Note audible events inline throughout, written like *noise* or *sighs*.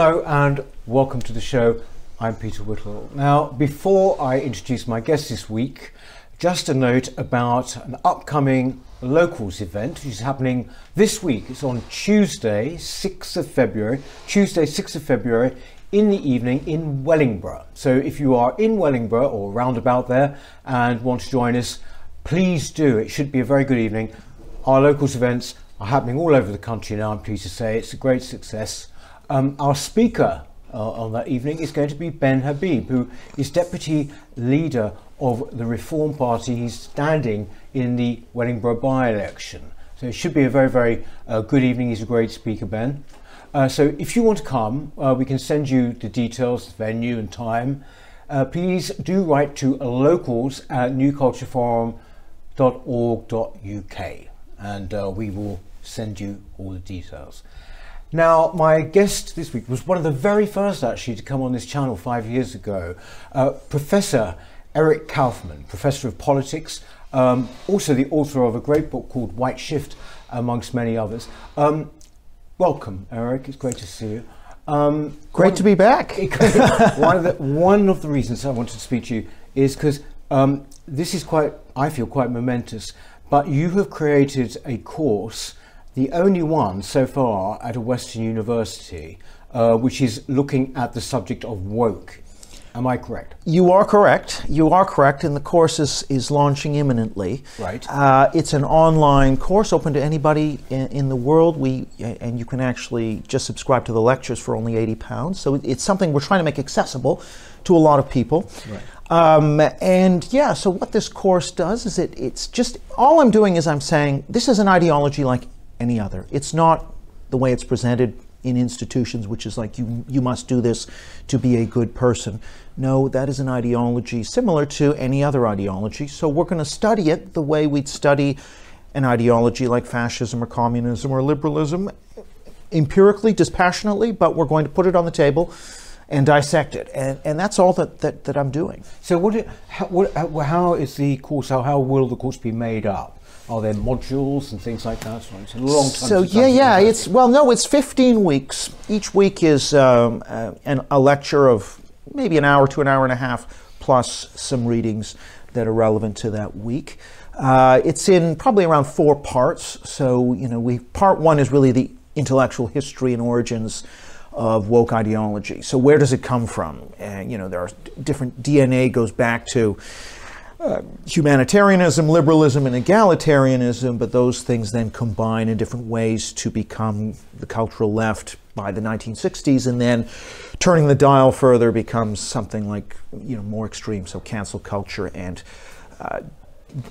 Hello and welcome to the show. I'm Peter Whittle. Now, before I introduce my guest this week, just a note about an upcoming locals event which is happening this week. It's on Tuesday, 6th of February, Tuesday, 6th of February in the evening in Wellingborough. So if you are in Wellingborough or roundabout there and want to join us, please do. It should be a very good evening. Our locals events are happening all over the country now, I'm pleased to say. It's a great success. Um, our speaker uh, on that evening is going to be Ben Habib, who is deputy leader of the Reform Party. He's standing in the Wellingborough by-election. So it should be a very, very uh, good evening. He's a great speaker, Ben. Uh, so if you want to come, uh, we can send you the details, the venue and time. Uh, please do write to locals at newcultureforum.org.uk and uh, we will send you all the details. Now, my guest this week was one of the very first actually to come on this channel five years ago, uh, Professor Eric Kaufmann, Professor of Politics, um, also the author of a great book called White Shift, amongst many others. Um, welcome, Eric. It's great to see you. Um, great one, to be back. *laughs* one, of the, one of the reasons I wanted to speak to you is because um, this is quite, I feel, quite momentous. But you have created a course, the only one so far at a Western university, uh, which is looking at the subject of woke. Am I correct? You are correct. You are correct, and the course is, is launching imminently. Right. Uh, it's an online course open to anybody in, in, the world. We and you can actually just subscribe to the lectures for only eighty pounds. So it's something we're trying to make accessible to a lot of people. Right. Um, and yeah, so what this course does is it it's just all I'm doing is I'm saying this is an ideology like any other. It's not the way it's presented in institutions, which is like you you must do this to be a good person. No, that is an ideology similar to any other ideology. So we're going to study it the way we'd study an ideology like fascism or communism or liberalism, empirically, dispassionately, but we're going to put it on the table and dissect it. And, and that's all that, that, that I'm doing. So what, how, what, how is the course, how, how will the course be made up? Are there modules and things like that? So it's a long time. So yeah, yeah, it's well, no, it's 15 weeks. Each week is um, uh, an, a lecture of maybe an hour to an hour and a half, plus some readings that are relevant to that week. Uh, it's in probably around four parts. So you know, we part one is really the intellectual history and origins of woke ideology. So where does it come from? And you know, there are different DNA goes back to uh, humanitarianism, liberalism, and egalitarianism, but those things then combine in different ways to become the cultural left by the 1960s, and then turning the dial further becomes something like you know more extreme, so cancel culture and uh,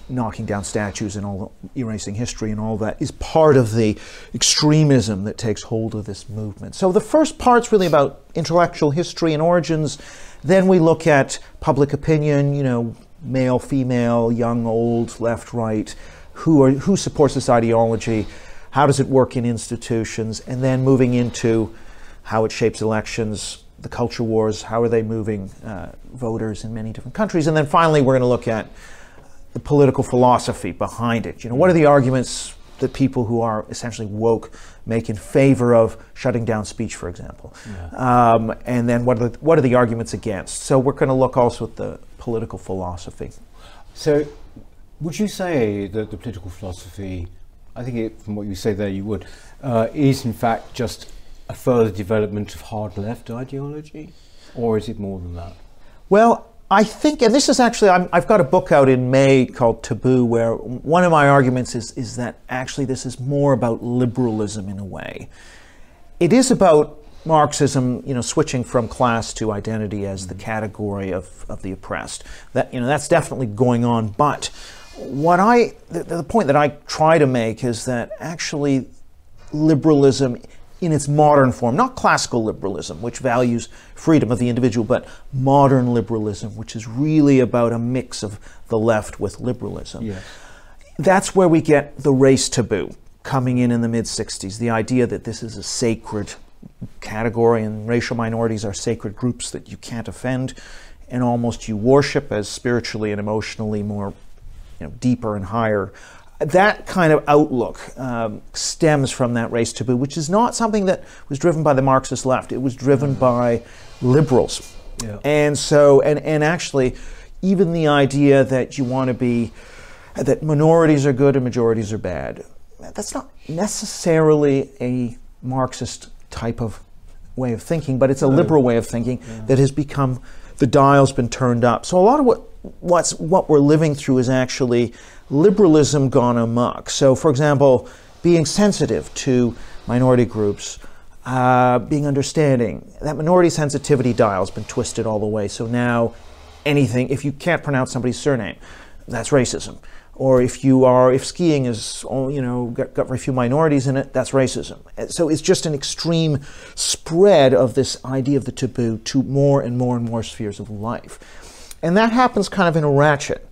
knocking down statues and all erasing history and all that is part of the extremism that takes hold of this movement. So the first part's really about intellectual history and origins. Then we look at public opinion, you know, male, female, young, old, left, right, who, are, who supports this ideology, how does it work in institutions, and then moving into how it shapes elections, the culture wars, how are they moving uh, voters in many different countries, and then finally we're going to look at the political philosophy behind it. You know, what are the arguments that people who are essentially woke make in favor of shutting down speech, for example? Yeah. Um, and then what are, the, what are the arguments against? So we're going to look also at the political philosophy. So, would you say that the political philosophy, I think it, from what you say there, you would, uh, is in fact just a further development of hard left ideology? Or is it more than that? Well, I think, and this is actually, i have got a book out in May called Taboo, where one of my arguments is, is that actually this is more about liberalism in a way. It is about Marxism, you know, switching from class to identity as the mm-hmm. category of, of the oppressed. That, you know, that's definitely going on. But what I, the, the point that I try to make is that actually liberalism in its modern form, not classical liberalism, which values freedom of the individual, but modern liberalism, which is really about a mix of the left with liberalism. Yeah. That's where we get the race taboo coming in in the mid 60s, the idea that this is a sacred category and racial minorities are sacred groups that you can't offend and almost you worship as spiritually and emotionally more you know, deeper and higher. That kind of outlook um, stems from that race taboo, which is not something that was driven by the Marxist left. It was driven by liberals. Yeah. And so, and, and actually, even the idea that you want to be, that minorities are good and majorities are bad, that's not necessarily a Marxist type of way of thinking, but it's a liberal way of thinking that has become, the dial's been turned up. So a lot of what, what's, what we're living through is actually liberalism gone amok. So, for example, being sensitive to minority groups, uh, being understanding. That minority sensitivity dial has been twisted all the way. So now anything, if you can't pronounce somebody's surname, that's racism. Or if you are, if skiing is, oh, you know, got, got very few minorities in it, that's racism. So it's just an extreme spread of this idea of the taboo to more and more and more spheres of life. And that happens kind of in a ratchet.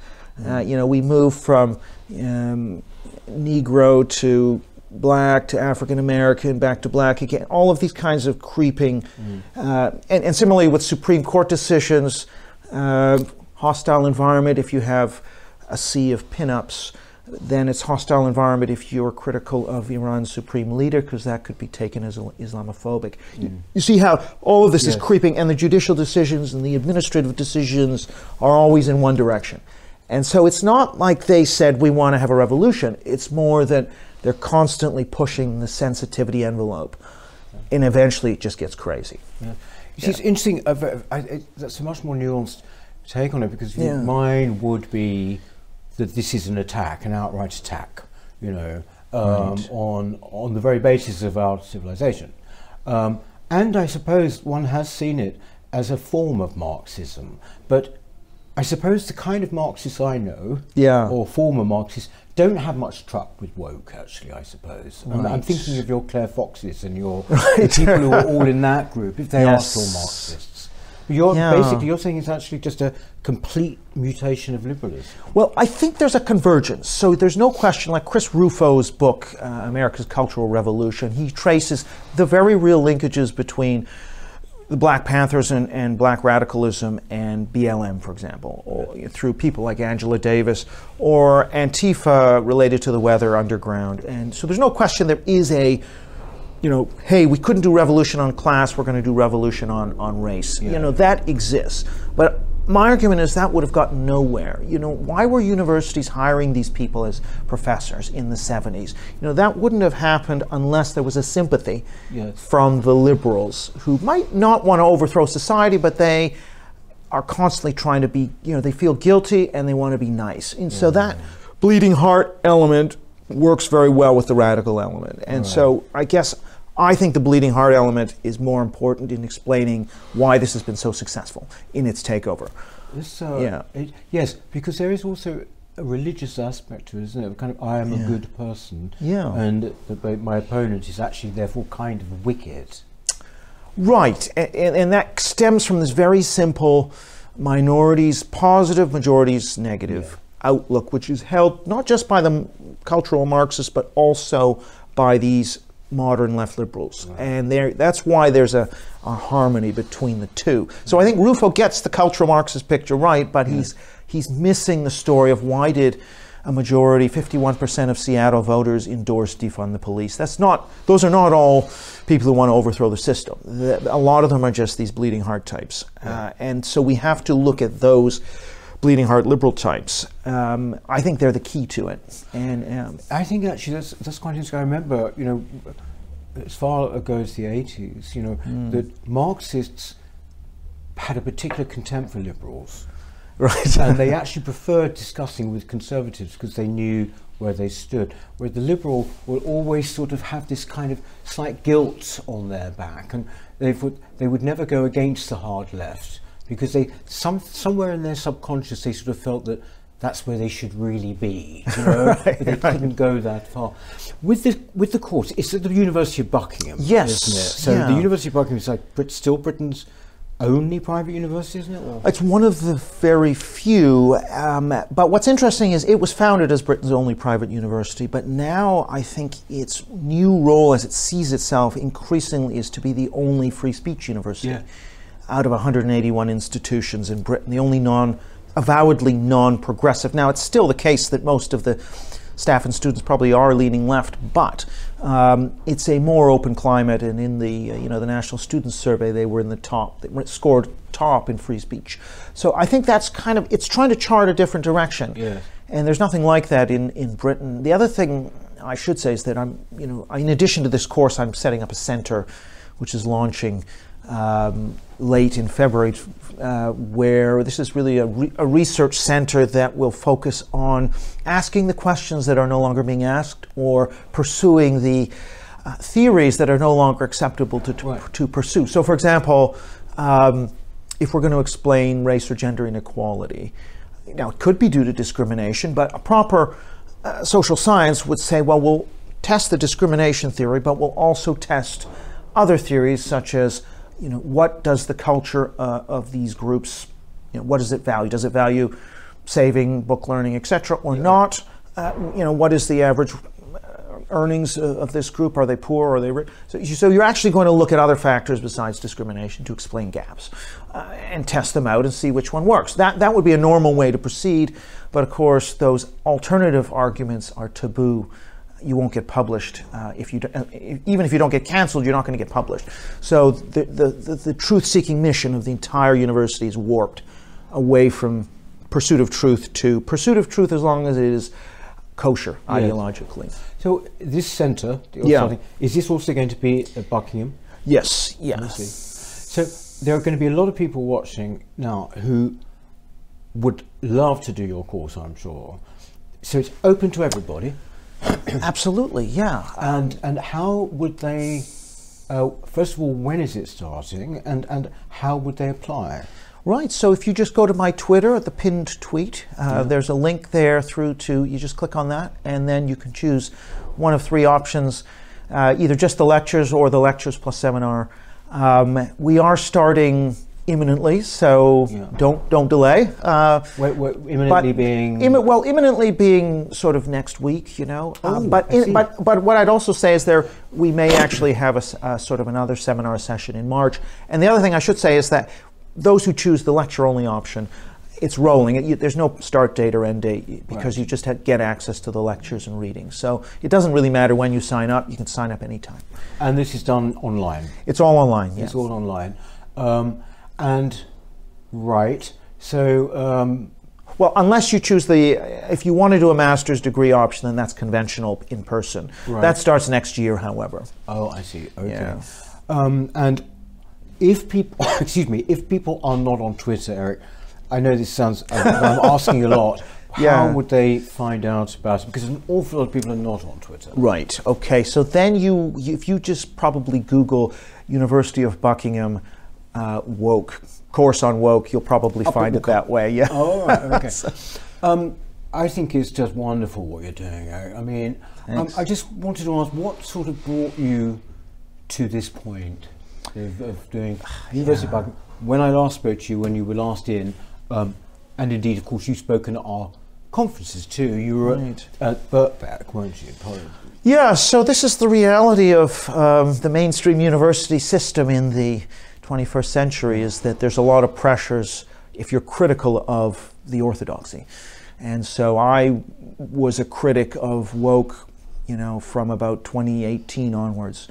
Uh, you know, we move from um, Negro to black to African American, back to black again, all of these kinds of creeping. Mm. Uh, and, and, similarly with Supreme Court decisions, uh, hostile environment, if you have a sea of pinups, then it's hostile environment if you're critical of Iran's supreme leader, because that could be taken as Islamophobic. Mm. You, you, see how all of this yes. is creeping, and the judicial decisions and the administrative decisions are always in one direction. And so it's not like they said we want to have a revolution. It's more that they're constantly pushing the sensitivity envelope, and eventually it just gets crazy. Yeah. You see, it's interesting. Uh, I, I, that's a much more nuanced take on it because yeah. mine would be that this is an attack, an outright attack, you know, um, right. on on the very basis of our civilization. Um, and I suppose one has seen it as a form of Marxism, but I suppose the kind of Marxists I know, yeah. or former Marxists, don't have much truck with woke. Actually, I suppose. Right. I'm, I'm, thinking of your Claire Foxes and your *laughs* right. people who are all in that group, if they yes. are still Marxists. You're yeah. basically you're saying it's actually just a complete mutation of liberalism. Well, I think there's a convergence. So there's no question. Like Chris Rufo's book, uh, America's Cultural Revolution, he traces the very real linkages between the Black Panthers and, and black radicalism and BLM, for example, or through people like Angela Davis or Antifa related to the weather underground. And so there's no question there is a, you know, hey, we couldn't do revolution on class, we're going to do revolution on, on race. Yeah. You know, that exists. But my argument is that would have gotten nowhere. You know, why were universities hiring these people as professors in the 70s? You know, that wouldn't have happened unless there was a sympathy yes. from the liberals who might not want to overthrow society, but they are constantly trying to be, you know, they feel guilty and they want to be nice. And yeah. so that bleeding heart element works very well with the radical element. And right. so I guess I think the bleeding heart element is more important in explaining why this has been so successful in its takeover. This, uh, yeah. It, yes, because there is also a religious aspect to it, isn't it? Kind of, I am yeah. a good person. Yeah. And the, my opponent is actually therefore kind of wicked. Right. And, and that stems from this very simple minorities positive, majorities negative. Outlook, which is held not just by the cultural Marxists, but also by these modern left liberals. Right. And that's why there's a, a, harmony between the two. So I think Rufo gets the cultural Marxist picture right, but he's, he's missing the story of why did a majority, 51% of Seattle voters endorse defund the police. That's not, those are not all people who want to overthrow the system. A lot of them are just these bleeding heart types. Uh, and so we have to look at those bleeding heart liberal types. Um, I think they're the key to it. And um, I think actually that's that's quite interesting. I remember, you know, as far ago as the eighties, you know, mm. that Marxists had a particular contempt for liberals. Right. and they *laughs* actually preferred discussing with conservatives because they knew where they stood. Where the liberal will always sort of have this kind of slight guilt on their back, and they would they would never go against the hard left because they some somewhere in their subconscious they sort of felt that that's where they should really be, you *laughs* know, right, they right. couldn't go that far. With the with the course, it's at the University of Buckingham, yes. isn't it? So yeah. the University of Buckingham is like Brit, still Britain's only private university, isn't it? Or? It's one of the very few. Um, but what's interesting is it was founded as Britain's only private university, but now I think its new role as it sees itself increasingly is to be the only free speech university. Yeah out of 181 institutions in Britain, the only non, avowedly non-progressive. Now, it's still the case that most of the staff and students probably are leaning left, but um, it's a more open climate. And in the uh, you know the National Student Survey, they were in the top, they scored top in free speech. So I think that's kind of it's trying to chart a different direction. Yes. And there's nothing like that in, in Britain. The other thing I should say is that I'm, you know, in addition to this course, I'm setting up a center which is launching um, late in February, uh, where this is really a, re- a, research center that will focus on asking the questions that are no longer being asked or pursuing the uh, theories that are no longer acceptable to, to, right. to pursue. So, for example, um, if we're going to explain race or gender inequality, now it could be due to discrimination, but a proper uh, social science would say, well, we'll test the discrimination theory, but we'll also test other theories such as you know what does the culture uh, of these groups you know, what does it value? Does it value saving book learning etc or yeah. not? Uh, you know what is the average uh, earnings of this group? Are they poor? Are they rich? So, so you're actually going to look at other factors besides discrimination to explain gaps uh, and test them out and see which one works. That that would be a normal way to proceed but of course those alternative arguments are taboo you won't get published. Uh, if you uh, even if you don't get canceled, you're not going to get published. So the, the, the, the truth-seeking mission of the entire university is warped away from pursuit of truth to pursuit of truth as long as it is kosher yes. ideologically. So this centre, yeah. Is this also going to be at Buckingham? Yes. Yes. So there are going to be a lot of people watching now who would love to do your course, I'm sure. So it's open to everybody. *coughs* Absolutely, yeah. And and how would they? Uh, first of all, when is it starting, and and how would they apply? Right. So if you just go to my Twitter at the pinned tweet, uh, yeah. there's a link there through to you just click on that, and then you can choose one of three options, uh, either just the lectures or the lectures plus seminar. Um, we are starting imminently, so yeah. don't don't delay. Uh, wait, wait, imminently being Im- well, imminently being sort of next week, you know. Oh, um, but in, but but what I'd also say is there we may actually have a, a, sort of another seminar session in March. And the other thing I should say is that those who choose the lecture only option. It's rolling. It, you, there's no start date or end date because right. you just have, get access to the lectures and readings. So it doesn't really matter when you sign up. You can sign up anytime. And this is done online. It's all online. It's all online. Um, and right, so. Um, well, unless you choose the, if you want to do a master's degree option, then that's conventional in person. Right. That starts next year, however. Oh, I see. Okay. Yeah. Um, and if people, *coughs* excuse me, if people are not on Twitter, Eric, I know this sounds, I'm *laughs* asking a lot. Yeah. How would they find out about it? Because an awful lot of people are not on Twitter. Right. Okay. So then you, if you just probably Google University of Buckingham uh, woke course on woke, you'll probably I'll find it that way. Yeah. Oh, right, okay. *laughs* so. um, I think it's just wonderful what you're doing. I, I mean, um, I just wanted to ask, what sort of brought you to this point of, of doing University *sighs* yeah. When I last spoke to you, when you were last in, um, and indeed, of course, you've spoken at our conferences too. You were right. at, Birkbeck, weren't you? Yeah, so this is the reality of um, the mainstream university system in the 21st century is that there's a lot of pressures if you're critical of the orthodoxy. And so I was a critic of woke, you know, from about 2018 onwards.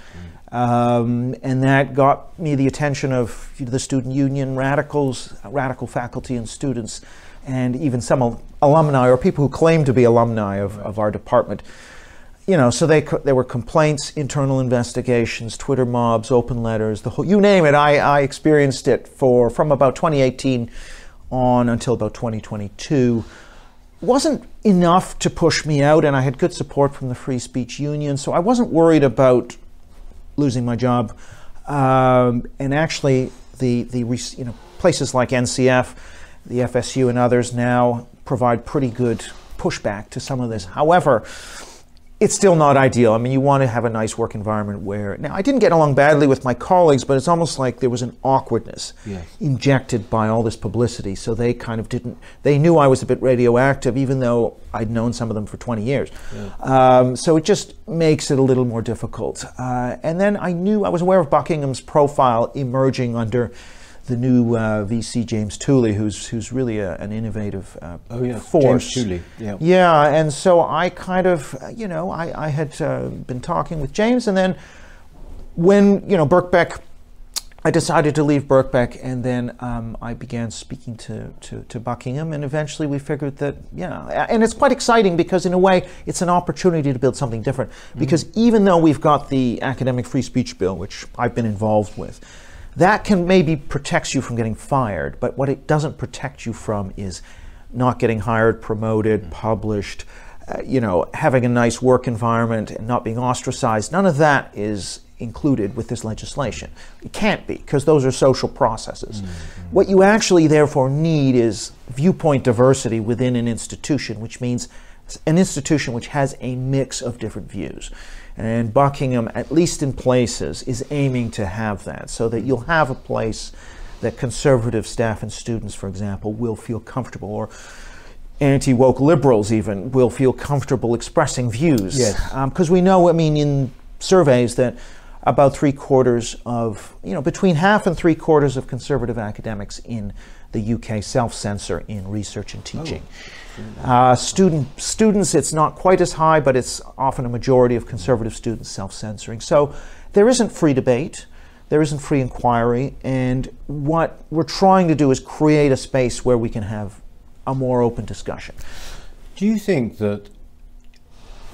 Mm. Um, and that got me the attention of you know, the student union, radicals, radical faculty and students, and even some alumni or people who claim to be alumni of, right. of our department you know, so they there were complaints, internal investigations, Twitter mobs, open letters, the whole you name it. I, I experienced it for from about 2018 on until about 2022. It wasn't enough to push me out, and I had good support from the Free Speech Union, so I wasn't worried about losing my job. Um, and actually, the the you know places like NCF, the FSU, and others now provide pretty good pushback to some of this. However it's still not ideal. I mean, you want to have a nice work environment where. Now, I didn't get along badly with my colleagues, but it's almost like there was an awkwardness yes. injected by all this publicity. So they kind of didn't. They knew I was a bit radioactive, even though I'd known some of them for 20 years. Yeah. Um, so it just makes it a little more difficult. Uh, and then I knew I was aware of Buckingham's profile emerging under the new uh, VC James Tooley, who's who's really a, an innovative uh, Oh yeah, force. James Tooley. Yeah. Yeah, and so I kind of, uh, you know, I, I had uh, been talking with James, and then when, you know, Birkbeck, I decided to leave Birkbeck, and then um, I began speaking to, to, to Buckingham, and eventually we figured that, yeah, and it's quite exciting because, in a way, it's an opportunity to build something different. Because even though we've got the academic free speech bill, which I've been involved with, that can maybe protects you from getting fired, but what it doesn't protect you from is not getting hired, promoted, published, uh, you know, having a nice work environment and not being ostracized. None of that is included with this legislation. It can't be because those are social processes. What you actually therefore need is viewpoint diversity within an institution, which means an institution which has a mix of different views. And Buckingham, at least in places, is aiming to have that so that you'll have a place that conservative staff and students, for example, will feel comfortable, or anti woke liberals even will feel comfortable expressing views. Yes. Um, because we know, I mean, in surveys that about three quarters of, you know, between half and three quarters of conservative academics in the UK self censor in research and oh. teaching. Uh, student students, it's not quite as high, but it's often a majority of conservative students self-censoring. So there isn't free debate, there isn't free inquiry, and what we're trying to do is create a space where we can have a more open discussion. Do you think that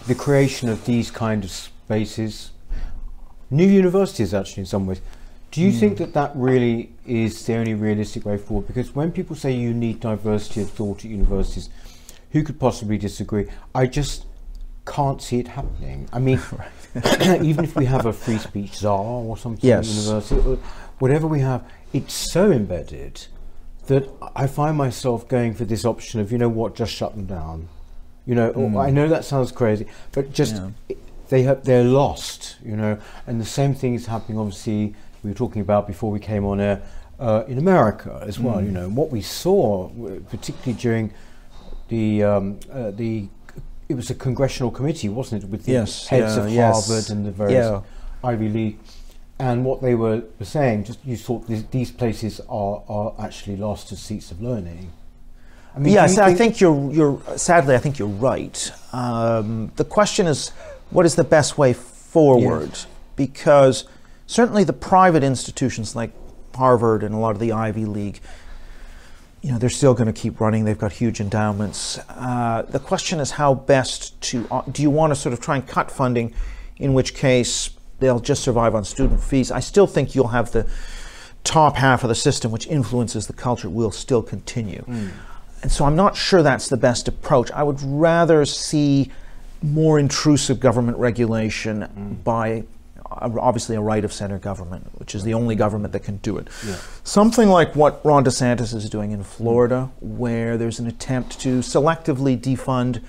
the creation of these kind of spaces, new universities actually in some ways, do you think that that really is the only realistic way forward? Because when people say you need diversity of thought at universities, who could possibly disagree? I just can't see it happening. I mean, *laughs* *coughs* even if we have a free speech czar or something Yes. university, whatever we have, it's so embedded that I find myself going for this option of, you know what, just shut them down. You know, or- I know that sounds crazy, but just Yeah. it- they have they're lost. You know, and the same thing is happening. Obviously, we were talking about before we came on air uh, in America as well. You know, what we saw, particularly during the um, uh, the it was a congressional committee, wasn't it, with the Yes, heads yeah, of yes. Harvard and the various Yeah. Ivy League. And what they were, saying, just you thought these, these places are, are actually lost as seats of learning. I mean, yes, you I think you're, you're, sadly, I think you're right. Um, the question is, what is the best way forward? Yes. Because certainly the private institutions like Harvard and a lot of the Ivy League, you know, they're still going to keep running. They've got huge endowments. Uh, the question is how best to, uh, do you want to sort of try and cut funding, in which case they'll just survive on student fees? I still think you'll have the top half of the system, which influences the culture, will still continue. And so I'm not sure that's the best approach. I would rather see more intrusive government regulation by uh, obviously a right of center government, which is the only government that can do it. Yeah. Something like what Ron DeSantis is doing in Florida, where there's an attempt to selectively defund,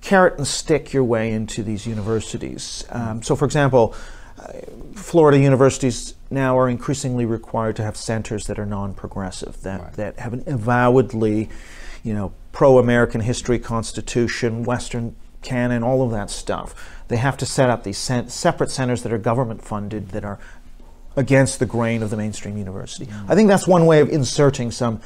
carrot and stick your way into these universities. Um, so, for example, uh, Florida universities now are increasingly required to have centers that are non-progressive, that, Right. that have an avowedly, you know, pro-American history, Constitution, Western canon, all of that stuff. They have to set up these separate centers that are government funded, that are against the grain of the mainstream university. I think that's one way of inserting some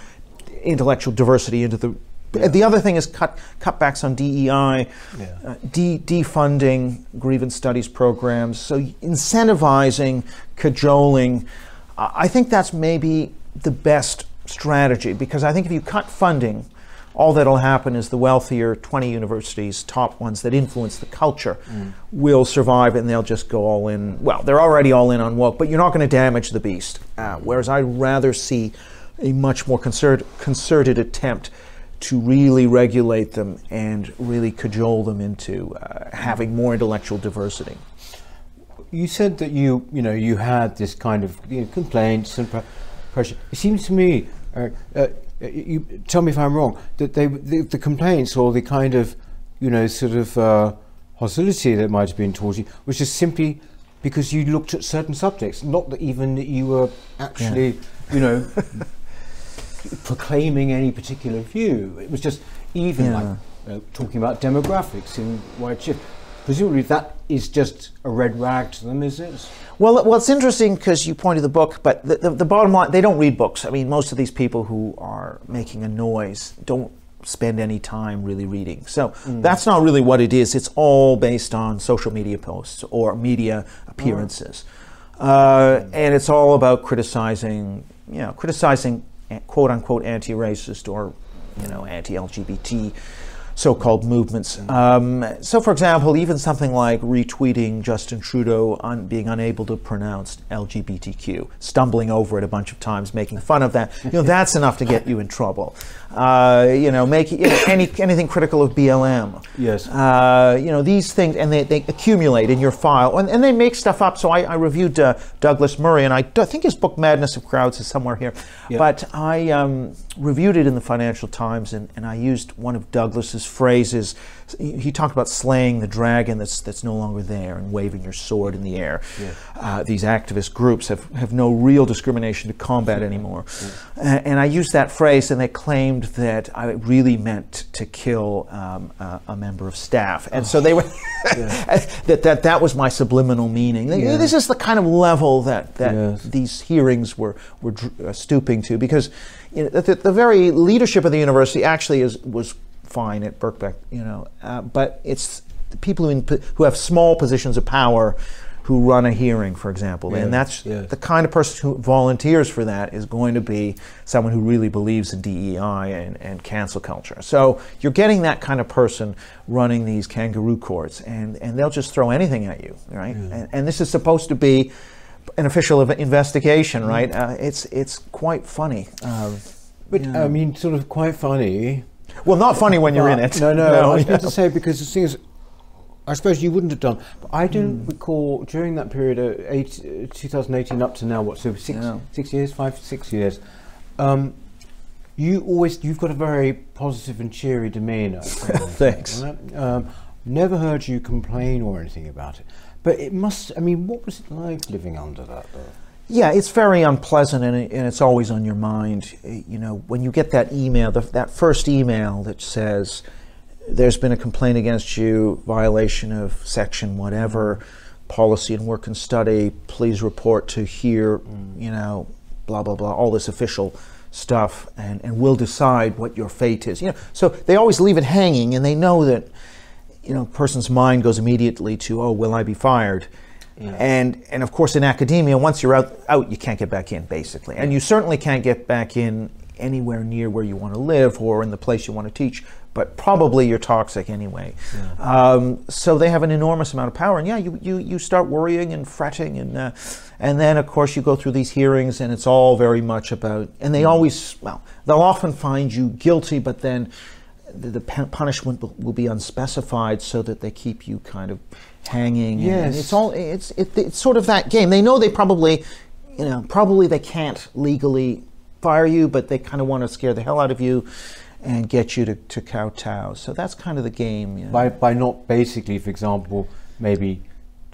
intellectual diversity into the. The other thing is cut cutbacks on DEI, Yeah. uh, de- defunding grievance studies programs. So incentivizing, cajoling. I think that's maybe the best strategy because I think if you cut funding, all that'll happen is the wealthier 20 universities, top ones that influence the culture, will survive and they'll just go all in. Well, they're already all in on woke, but you're not going to damage the beast. Uh, whereas I'd rather see a much more concert, concerted attempt to really regulate them and really cajole them into uh, having more intellectual diversity. You said that you, you know, you had this kind of you know, complaints and pressure. It seems to me, uh, uh, you tell me if I'm wrong, that they, the, the complaints or the kind of, you know, sort of uh, hostility that might have been towards you was just simply because you looked at certain subjects, not that even that you were actually, you know, *laughs* proclaiming any particular view. It was just even Yeah. like uh, talking about demographics in White Shift. Presumably that is just a red rag to them, is it? Well, well, it's interesting because you pointed the book, but the, the, the, bottom line, they don't read books. I mean, most of these people who are making a noise don't spend any time really reading. So mm. that's not really what it is. It's all based on social media posts or media appearances. Oh. Uh, and it's all about criticizing, you know, criticizing quote unquote anti-racist or, you know, anti-LGBT so-called movements. Um, so, for example, even something like retweeting Justin Trudeau on being unable to pronounce LGBTQ, stumbling over it a bunch of times, making fun of that, you know, *laughs* that's enough to get you in trouble. Uh, you know, making you know, any *coughs* anything critical of BLM. Yes. Uh, you know these things, and they, they accumulate in your file, and, and they make stuff up. So I, I reviewed uh, Douglas Murray, and I, I think his book Madness of Crowds is somewhere here, yep. but I um, reviewed it in the Financial Times, and, and I used one of Douglas's phrases he talked about slaying the dragon that's that's no longer there and waving your sword in the air. Yeah. Uh, these activist groups have, have no real discrimination to combat anymore. Yeah. and I used that phrase, and they claimed that I really meant to kill um, a, a, member of staff, and oh. so they were *laughs* *laughs* that, that that was my subliminal meaning. Yeah. This is the kind of level that that yes. these hearings were were uh, stooping to because. You know, the, the very leadership of the university actually is, was fine at Birkbeck, you know. Uh, but it's people who, in, who have small positions of power who run a hearing, for example. Yeah, and that's yeah. the kind of person who volunteers for that is going to be someone who really believes in DEI and, and cancel culture. So you're getting that kind of person running these kangaroo courts, and, and they'll just throw anything at you, right? Yeah. And, and, this is supposed to be an official investigation, mm-hmm. right? Uh, it's, it's quite funny. But, you. I mean, sort of quite funny well, not funny when you're in it. No, no, *laughs* no I was going to say because the thing is, I suppose you wouldn't have done, but I don't mm. recall during that period, of eight, uh, 2018 up to now, what, so six, yeah. six years, five, six years, um, you always, you've got a very positive and cheery demeanour. *laughs* Thanks. Um, never heard you complain or anything about it. But it must, I mean, what was it like living under that though? Yeah, it's very unpleasant and, and it's always on your mind. You know, when you get that email, the, that first email that says, there's been a complaint against you, violation of section whatever, policy and work and study, please report to here, mm. you know, blah, blah, blah, all this official stuff, and, and we'll decide what your fate is. You know, so they always leave it hanging and they know that, you know, person's mind goes immediately to, oh, will I be fired? Yeah. And and of course in academia, once you're out out, you can't get back in basically, and you certainly can't get back in anywhere near where you want to live or in the place you want to teach. But probably you're toxic anyway. Yeah. Um, so they have an enormous amount of power, and yeah, you you, you start worrying and fretting, and uh, and then of course you go through these hearings, and it's all very much about. And they mm. always well, they'll often find you guilty, but then the, the punishment will, will be unspecified, so that they keep you kind of hanging. Yes, it's all it's it, it's sort of that game. They know they probably, you know, probably they can't legally fire you, but they kind of want to scare the hell out of you and get you to, to kowtow. So that's kind of the game. You know? By by not basically, for example, maybe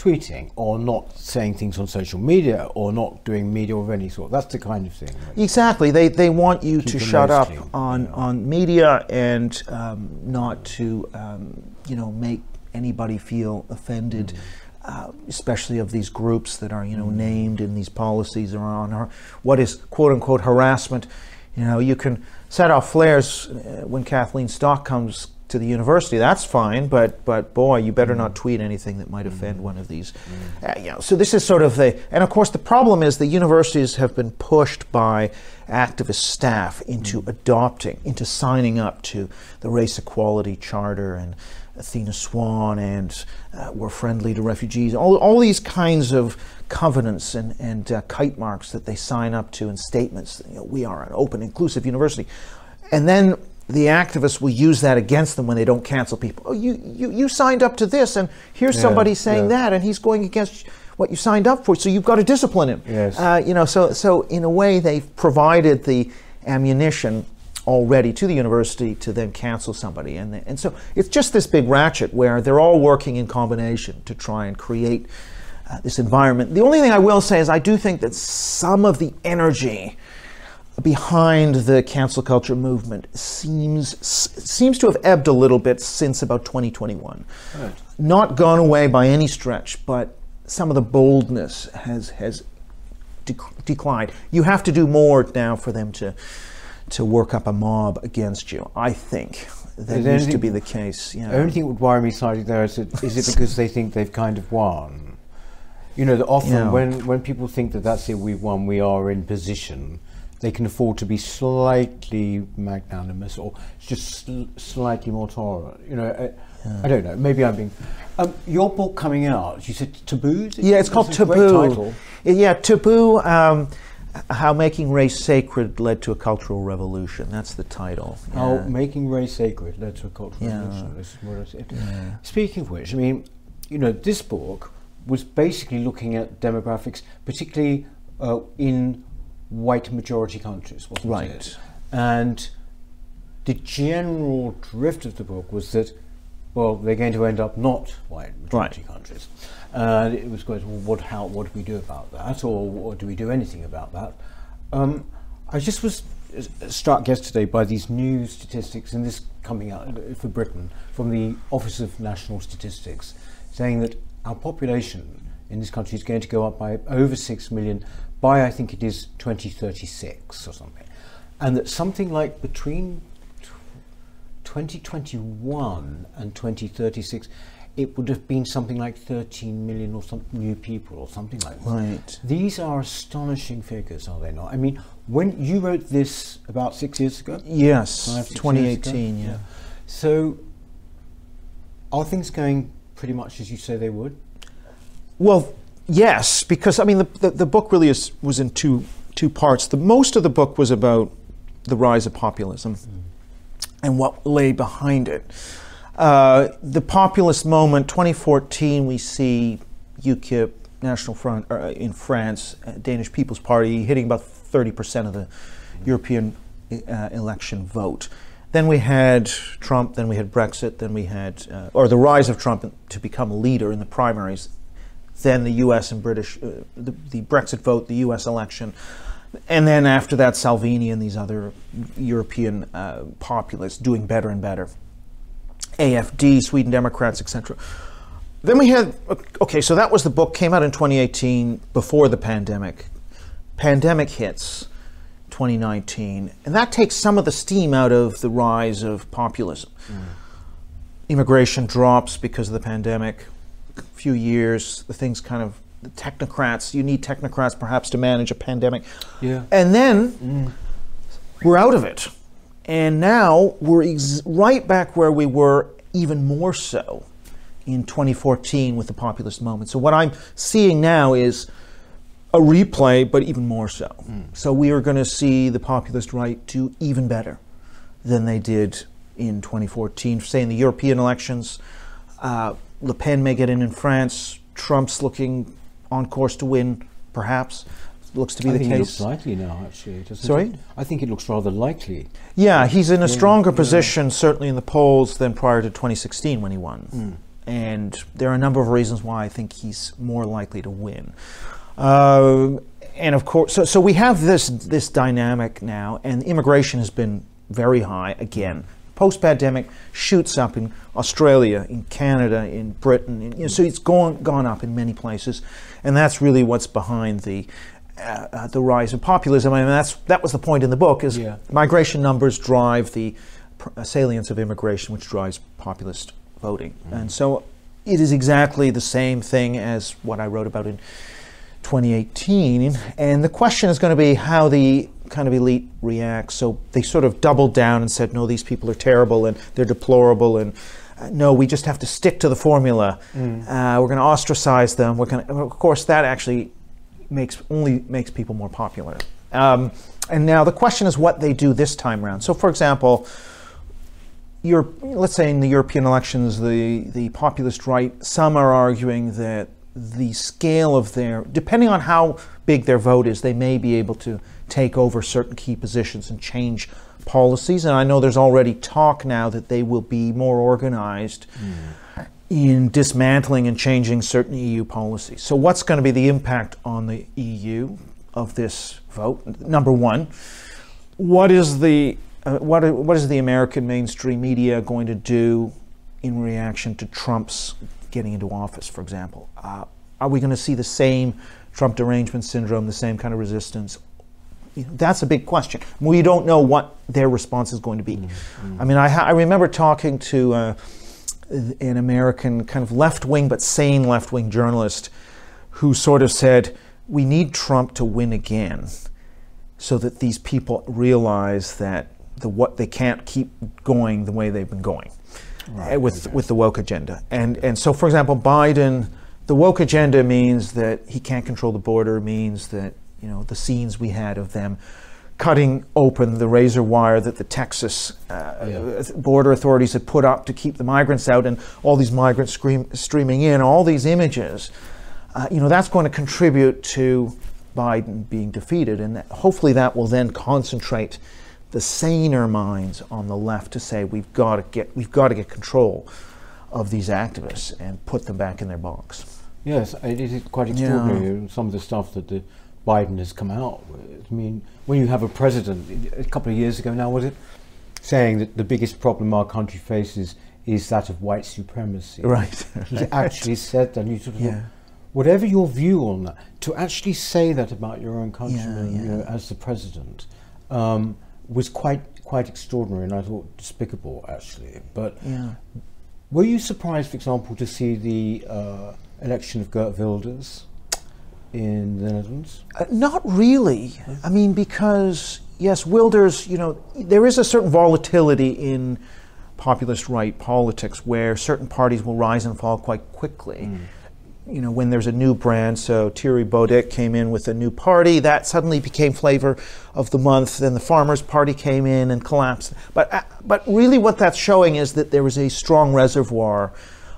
tweeting or not saying things on social media or not doing media of any sort. That's the kind of thing. Right? Exactly. They, they want you Keep to shut up clean, on, yeah. on media and um, not to um, you know make anybody feel offended. Mm. Uh, especially of these groups that are, you know, named in these policies or on her, what is quote unquote harassment. You know, you can set off flares uh, when Kathleen Stock comes to the university. That's fine, but but boy, you better not mm. tweet anything that might offend mm. one of these. Mm. Uh, you know, so this is sort of the, and of course the problem is the universities have been pushed by activist staff into mm. adopting, into signing up to the race equality charter and Athena Swan and uh, we're friendly to refugees, all, all these kinds of covenants and, and uh, kite marks that they sign up to and statements. You know, we are an open, inclusive university. And then the activists will use that against them when they don't cancel people. Oh, you, you, you signed up to this, and here's yeah, somebody saying yeah. that, and he's going against what you signed up for, so you've got to discipline him. Yes. Uh, you know, so, so in a way, they've provided the ammunition already to the university to then cancel somebody. And, and so it's just this big ratchet where they're all working in combination to try and create uh, this environment. The only thing I will say is I do think that some of the energy behind the cancel culture movement seems seems to have ebbed a little bit since about 2021. Right. Not gone away by any stretch, but some of the boldness has has dec- declined. You have to do more now for them to to work up a mob against you. I think that used to be the case. Yeah. The only thing that would worry me slightly there is, it, is it because they think they've kind of won? You know, often yeah. when, when people think that that's it, we've won, we are in position, they can afford to be slightly magnanimous or just sl- slightly more tolerant. You know, I, yeah. I, don't know. Maybe I'm being. Um, your book coming out, you said Taboo? Yeah, it's called Taboo. Yeah, Taboo. Um, how making race sacred led to a cultural revolution. That's the title. How yeah. making race sacred led to a cultural yeah. revolution. This is what I said. Yeah. Speaking of which, I mean, you know, this book was basically looking at demographics, particularly uh, in white majority countries, wasn't right. it? And the general drift of the book was that, well, they're going to end up not white majority right. countries. And it was going, well, what, how, what do we do about that? Or, or do we do anything about that? Um, I just was uh, struck yesterday by these new statistics, and this coming out uh, for Britain from the Office of National Statistics, saying that our population in this country is going to go up by over 6 million by, I think it is 2036 or something. And that something like between 2021 and 2036, it would have been something like 13 million or some new people or something like that. Right. These are astonishing figures, are they not? I mean, when you wrote this about six years ago? Yes, Five, 2018, yeah. yeah. So, are things going pretty much as you say they would? Well, yes, because I mean, the, the, the book really is, was in two, two parts. The, most of the book was about the rise of populism mm. and what lay behind it. Uh, the populist moment, 2014, we see UKIP, National Front uh, in France, uh, Danish People's Party hitting about 30% of the European uh, election vote. Then we had Trump, then we had Brexit, then we had, uh, or the rise of Trump to become a leader in the primaries, then the US and British, the, the Brexit vote, the US election. And then after that, Salvini and these other European populists doing better and better. AFD, Sweden Democrats, etc. Then we had, okay, so that was the book, came out in 2018 before the pandemic. Pandemic hits 2019, and that takes some of the steam out of the rise of populism. Mm. Immigration drops because of the pandemic. A few years, the things kind of, the technocrats, you need technocrats perhaps to manage a pandemic. Yeah. And then mm. we're out of it. And now we're ex- right back where we were, even more so in 2014 with the populist moment. So what I'm seeing now is a replay, but even more so. Mm. So we are going to see the populist right do even better than they did in 2014. Say in the European elections, uh, Le Pen may get in in France. Trump's looking on course to win, perhaps looks to be I the think case. It looks likely now, actually, Sorry? It? I think it looks rather likely. Yeah, he's in a stronger yeah. position, certainly in the polls, than prior to 2016 when he won. Mm. And there are a number of reasons why I think he's more likely to win. Uh, and of course, so, so we have this, this dynamic now, and immigration has been very high again. Post pandemic shoots up in Australia, in Canada, in Britain. In, you know, so it's gone, gone up in many places. And that's really what's behind the uh, uh, the rise of populism. I mean, that's that was the point in the book: is yeah. migration numbers drive the uh, salience of immigration, which drives populist voting, mm. and so it is exactly the same thing as what I wrote about in 2018. And the question is going to be how the kind of elite reacts. So they sort of doubled down and said, "No, these people are terrible and they're deplorable and." Uh, no, we just have to stick to the formula. Mm. Uh, we're going to ostracize them. We're going of course, that actually makes only makes people more popular. Um, and now the question is what they do this time around. So, for example, Europe, let's say in the European elections, the, the populist right, some are arguing that the scale of their, depending on how big their vote is, they may be able to take over certain key positions and change policies. And I know there's already talk now that they will be more organized. Mm in dismantling and changing certain EU policies. So, what's going to be the impact on the EU of this vote? Number one, what is the uh, what, what is the American mainstream media going to do in reaction to Trump's getting into office, for example? Uh, are we going to see the same Trump derangement syndrome, the same kind of resistance? You know, that's a big question. We don't know what their response is going to be. Mm-hmm. I mean, I, ha- I, remember talking to uh, an American kind of left wing but sane left wing journalist who sort of said, We need Trump to win again so that these people realize that the what they can't keep going the way they've been going right, with okay. with the woke agenda. And and so for example, Biden, the woke agenda means that he can't control the border, means that you know the scenes we had of them cutting open the razor wire that the Texas uh, yeah. border authorities had put up to keep the migrants out, and all these migrants scream, streaming in, all these images. Uh, you know that's going to contribute to Biden being defeated, and hopefully that will then concentrate the saner minds on the left to say we've got to get we've got to get control of these activists and put them back in their box. Yes, it is quite extraordinary. Yeah. Some of the stuff that the Biden has come out with. I mean, when you have a president a couple of years ago now, was it saying that the biggest problem our country faces is that of white supremacy? Right. He *laughs* actually said that. And you sort of yeah whatever your view on that, to actually say that about your own countrymen yeah, yeah. You know, as the president um, was quite quite extraordinary, and I thought despicable actually. But yeah. were you surprised, for example, to see the uh, election of Geert Wilders in the Netherlands? Uh, not really. I mean, because yes, Wilders, you know, there is a certain volatility in populist right politics where certain parties will rise and fall quite quickly. Mm you know, when there's a new brand, so Thierry Baudet came in with a new party, that suddenly became flavor of the month. Then the Farmers Party came in and collapsed. But, uh, but really, what that's showing is that there was a strong reservoir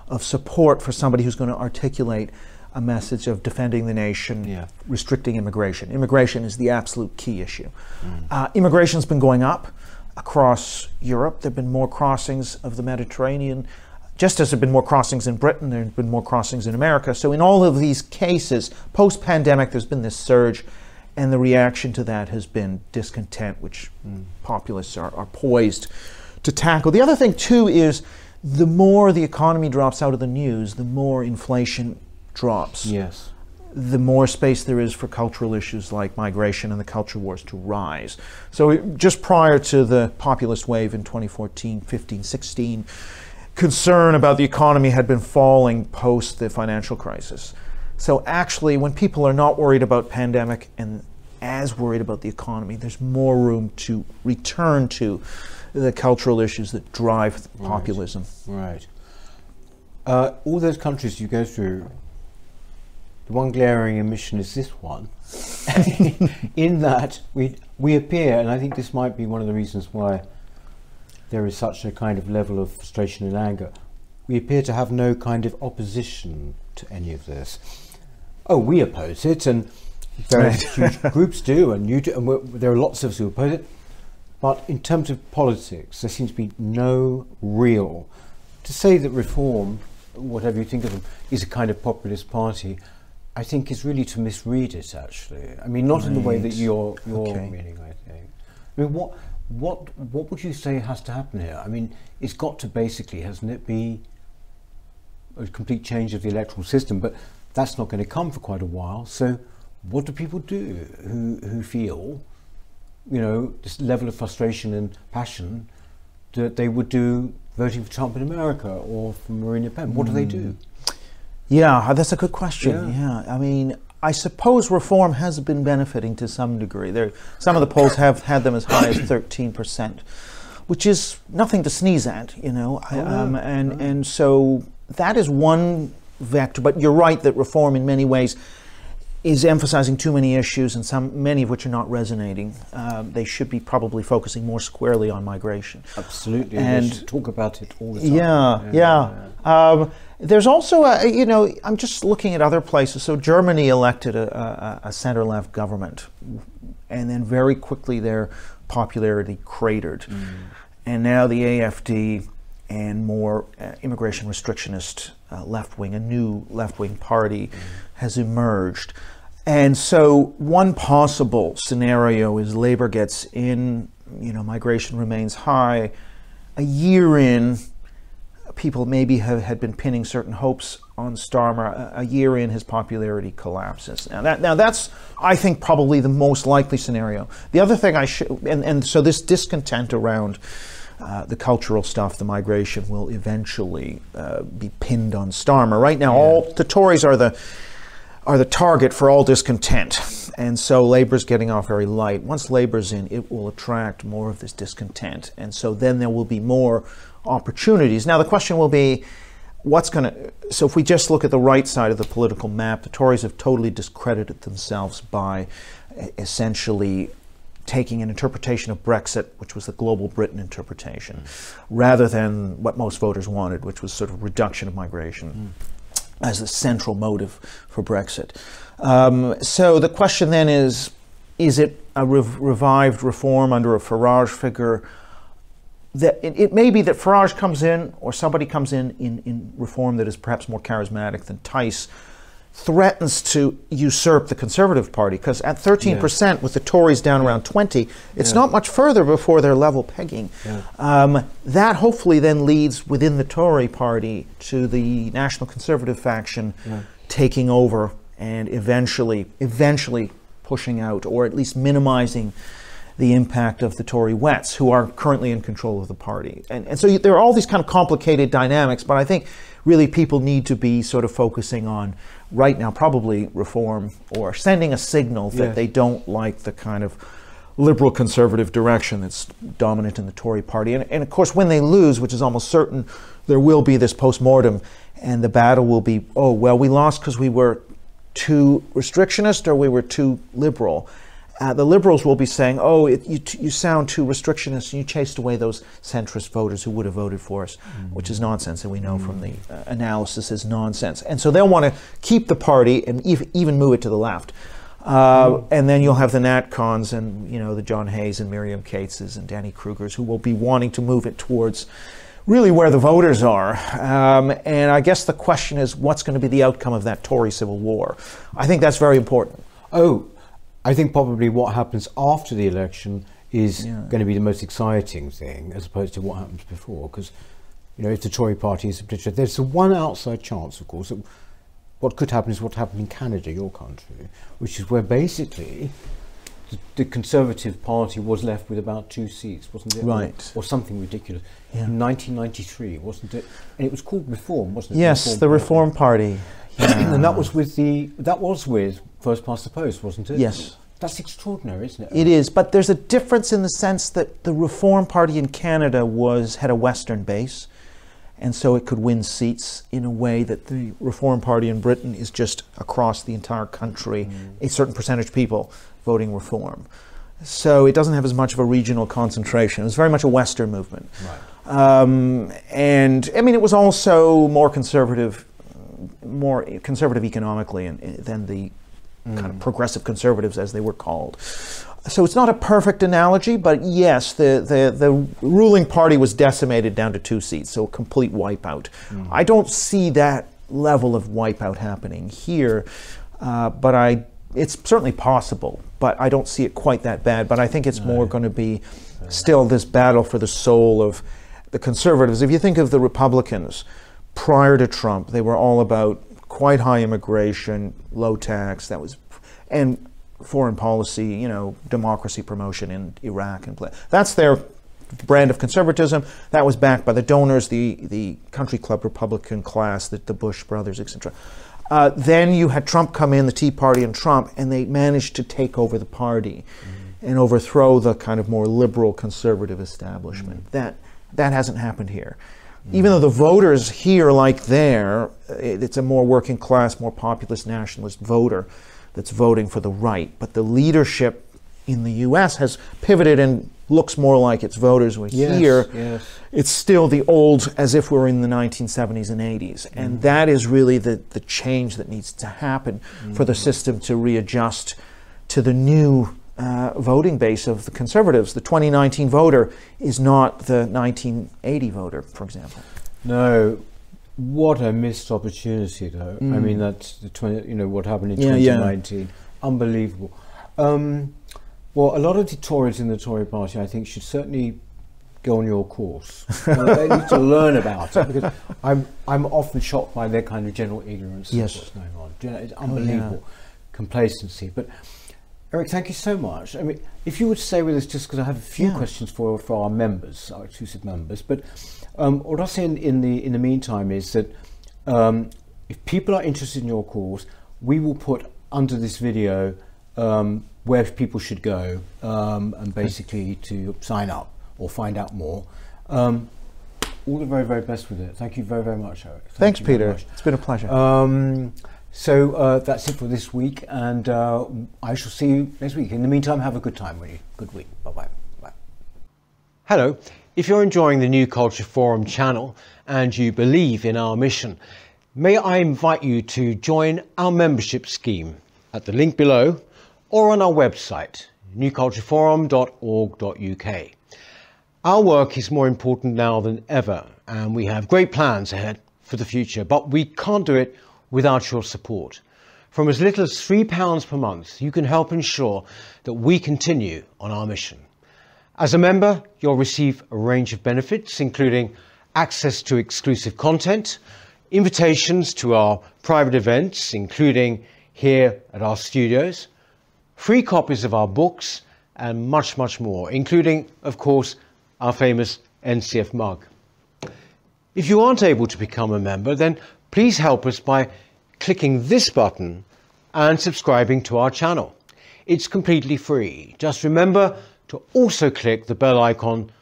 of support for somebody who's going to articulate a message of defending the nation, yeah. restricting immigration. Immigration is the absolute key issue. Mm. Uh, immigration's been going up across Europe. There have been more crossings of the Mediterranean just as there have been more crossings in Britain, there have been more crossings in America. So, in all of these cases, post pandemic, there's been this surge, and the reaction to that has been discontent, which mm. populists are, are poised to tackle. The other thing, too, is the more the economy drops out of the news, the more inflation drops. Yes. The more space there is for cultural issues like migration and the culture wars to rise. So, just prior to the populist wave in 2014, 15, 16, concern about the economy had been falling post the financial crisis. So actually, when people are not worried about pandemic and as worried about the economy, there's more room to return to the cultural issues that drive right. populism. Right. Uh, all those countries you go through, the one glaring omission is this one. *laughs* in that we we appear, and I think this might be one of the reasons why there is such a kind of level of frustration and anger. We appear to have no kind of opposition to any of this. Oh, we oppose it, and various huge *laughs* groups do, and you do, and there are lots of us who oppose it. But in terms of politics, there seems to be no real. To say that Reform, whatever you think of them, is a kind of populist party, I think is really to misread it. Actually, I mean, not right. in the way that you're you're okay. meaning. I think. I mean, what what what would you say has to happen here? I mean, it's got to basically, hasn't it, be a complete change of the electoral system, but that's not going to come for quite a while. So, what do people do who who feel, you know, this level of frustration and passion that they would do voting for Trump in America or for Marine Le Pen? What mm. do they do? Yeah, that's a good question. Yeah, yeah. I mean, I suppose reform has been benefiting to some degree. There, some of the polls have had them as high as *coughs* 13 percent, which is nothing to sneeze at, you know. Oh, um, and and so that is one vector. But you're right that reform, in many ways, is emphasizing too many issues, and some many of which are not resonating. Um, they should be probably focusing more squarely on migration. Absolutely, and talk about it all the time. Yeah, yeah. yeah. yeah. Um, there's also, a, you know, I'm just looking at other places. So Germany elected a, a, a center left government, and then very quickly their popularity cratered. Mm. And now the AFD and more uh, immigration restrictionist uh, left wing, a new left wing party, mm. has emerged. And so, one possible scenario is Labour gets in, you know, migration remains high. A year in, people maybe have, had been pinning certain hopes on Starmer. A, a year in, his popularity collapses. Now, that, now that's, I think, probably the most likely scenario. The other thing I should, and, and so this discontent around uh, the cultural stuff, the migration, will eventually uh, be pinned on Starmer. Right now, yeah. all the Tories are the are the target for all discontent. And so Labour's getting off very light. Once Labour's in, it will attract more of this discontent. And so then there will be more opportunities. Now, the question will be what's going to. So, if we just look at the right side of the political map, the Tories have totally discredited themselves by essentially taking an interpretation of Brexit, which was the global Britain interpretation, mm. rather than what most voters wanted, which was sort of reduction of migration. Mm as the central motive for Brexit. Um, so the question then is is it a rev- revived reform under a Farage figure? That it, it, may be that Farage comes in or somebody comes in, in in reform that is perhaps more charismatic than Tice threatens to usurp the Conservative Party because at 13% yeah. with the Tories down around 20, it's yeah. not much further before they're level pegging. Yeah. Um, that hopefully then leads within the Tory Party to the National Conservative faction taking over and eventually, eventually pushing out or at least minimizing the impact of the Tory wets, who are currently in control of the party. And, and so you, there are all these kind of complicated dynamics, but I think really people need to be sort of focusing on right now probably reform or sending a signal that yes. they don't like the kind of liberal conservative direction that's dominant in the Tory party. And, and, of course, when they lose, which is almost certain, there will be this post mortem, and the battle will be oh, well, we lost because we were too restrictionist or we were too liberal uh, the liberals will be saying, "Oh, it, you, you sound too restrictionist, and you chased away those centrist voters who would have voted for us," mm-hmm. which is nonsense, and we know mm-hmm. from the uh, analysis is nonsense. And so they'll want to keep the party and ev- even move it to the left. Uh, mm-hmm. And then you'll have the NatCons and you know the John Hayes and Miriam Cateses and Danny Krugers who will be wanting to move it towards really where the voters are. Um, and I guess the question is, what's going to be the outcome of that Tory civil war? I think that's very important. Oh, I think probably what happens after the election is yeah. going to be the most exciting thing, as opposed to what happens before. Because, you know, if the Tory party is a particular, there's the one outside chance, of course, that what could happen is what happened in Canada, your country, which is where basically the, the Conservative Party was left with about two seats, wasn't it? Right. Or, or something ridiculous. Yeah. In 1993, wasn't it? And it was called Reform, wasn't it? Yes, the Reform, the Reform Party. And that was with the that was with first past the post, wasn't it? Yes. That's extraordinary, isn't it? It is, but there's a difference in the sense that the Reform Party in Canada was had a Western base, and so it could win seats in a way that the Reform Party in Britain is just across the entire country, mm. a certain percentage of people voting Reform. So it doesn't have as much of a regional concentration. It was very much a Western movement. Right. Um, and I mean, it was also more conservative, more conservative economically than the mm. kind of progressive conservatives, as they were called. So it's not a perfect analogy, but yes, the, the, the ruling party was decimated down to two seats, so a complete wipeout. Mm. I don't see that level of wipeout happening here, uh, but I it's certainly possible, but I don't see it quite that bad. But I think it's no. more going to be still this battle for the soul of the conservatives. If you think of the Republicans prior to Trump, they were all about quite high immigration, low tax. That was, and foreign policy, you know, democracy promotion in Iraq and that's their brand of conservatism. That was backed by the donors, the the country club Republican class, the, the Bush brothers, etc. Uh, then you had Trump come in, the Tea Party and Trump, and they managed to take over the party mm-hmm. and overthrow the kind of more liberal conservative establishment. Mm-hmm. That that hasn't happened here. Even though the voters here, like there, it's a more working class, more populist nationalist voter that's voting for the right. But the leadership in the U.S. has pivoted and looks more like its voters were yes, here. Yes. It's still the old, as if we're in the 1970s and 80s. Mm. And that is really the, the change that needs to happen mm. for the system to readjust to the new uh, voting base of the conservatives. The 2019 voter is not the 1980 voter, for example. No. What a missed opportunity, though. Mm. I mean, that's the 20, you know what happened in yeah, 2019. Yeah. unbelievable. Um, well, a lot of the Tories in the Tory party, I think, should certainly go on your course. *laughs* they need to learn about it because I'm I'm often shocked by their kind of general ignorance Yes. of what's going on. Do you know, It's unbelievable complacency. But Eric, thank you so much. I mean, if you would stay with us, just because I have a few Yeah. questions for for our members, our exclusive members. But um, what I'll say in, in the in the meantime is that um, if people are interested in your course, we will put under this video um, where people should go um, and basically to sign up or find out more. Um, all the very, very best with it. Thank you very, very much, Eric. Thank Thanks, Peter. It's been a pleasure. So uh, that's it for this week, and uh, I shall see you next week. In the meantime, have a good time you. Good week. Bye bye. Bye. Hello. If you're enjoying the New Culture Forum channel and you believe in our mission, may I invite you to join our membership scheme at the link below or on our website, newcultureforum.org.uk. Our work is more important now than ever, and we have great plans ahead for the future, but we can't do it without your support. From as little as £3 per month, you can help ensure that we continue on our mission. As a member, you'll receive a range of benefits, including access to exclusive content, invitations to our private events, including here at our studios, free copies of our books, and much, much more, including, of course, our famous NCF mug. If you aren't able to become a member, then please help us by clicking this button and subscribing to our channel. It's completely free. Just remember to also click the bell icon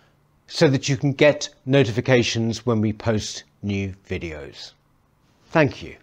so that you can get notifications when we post new videos. Thank you.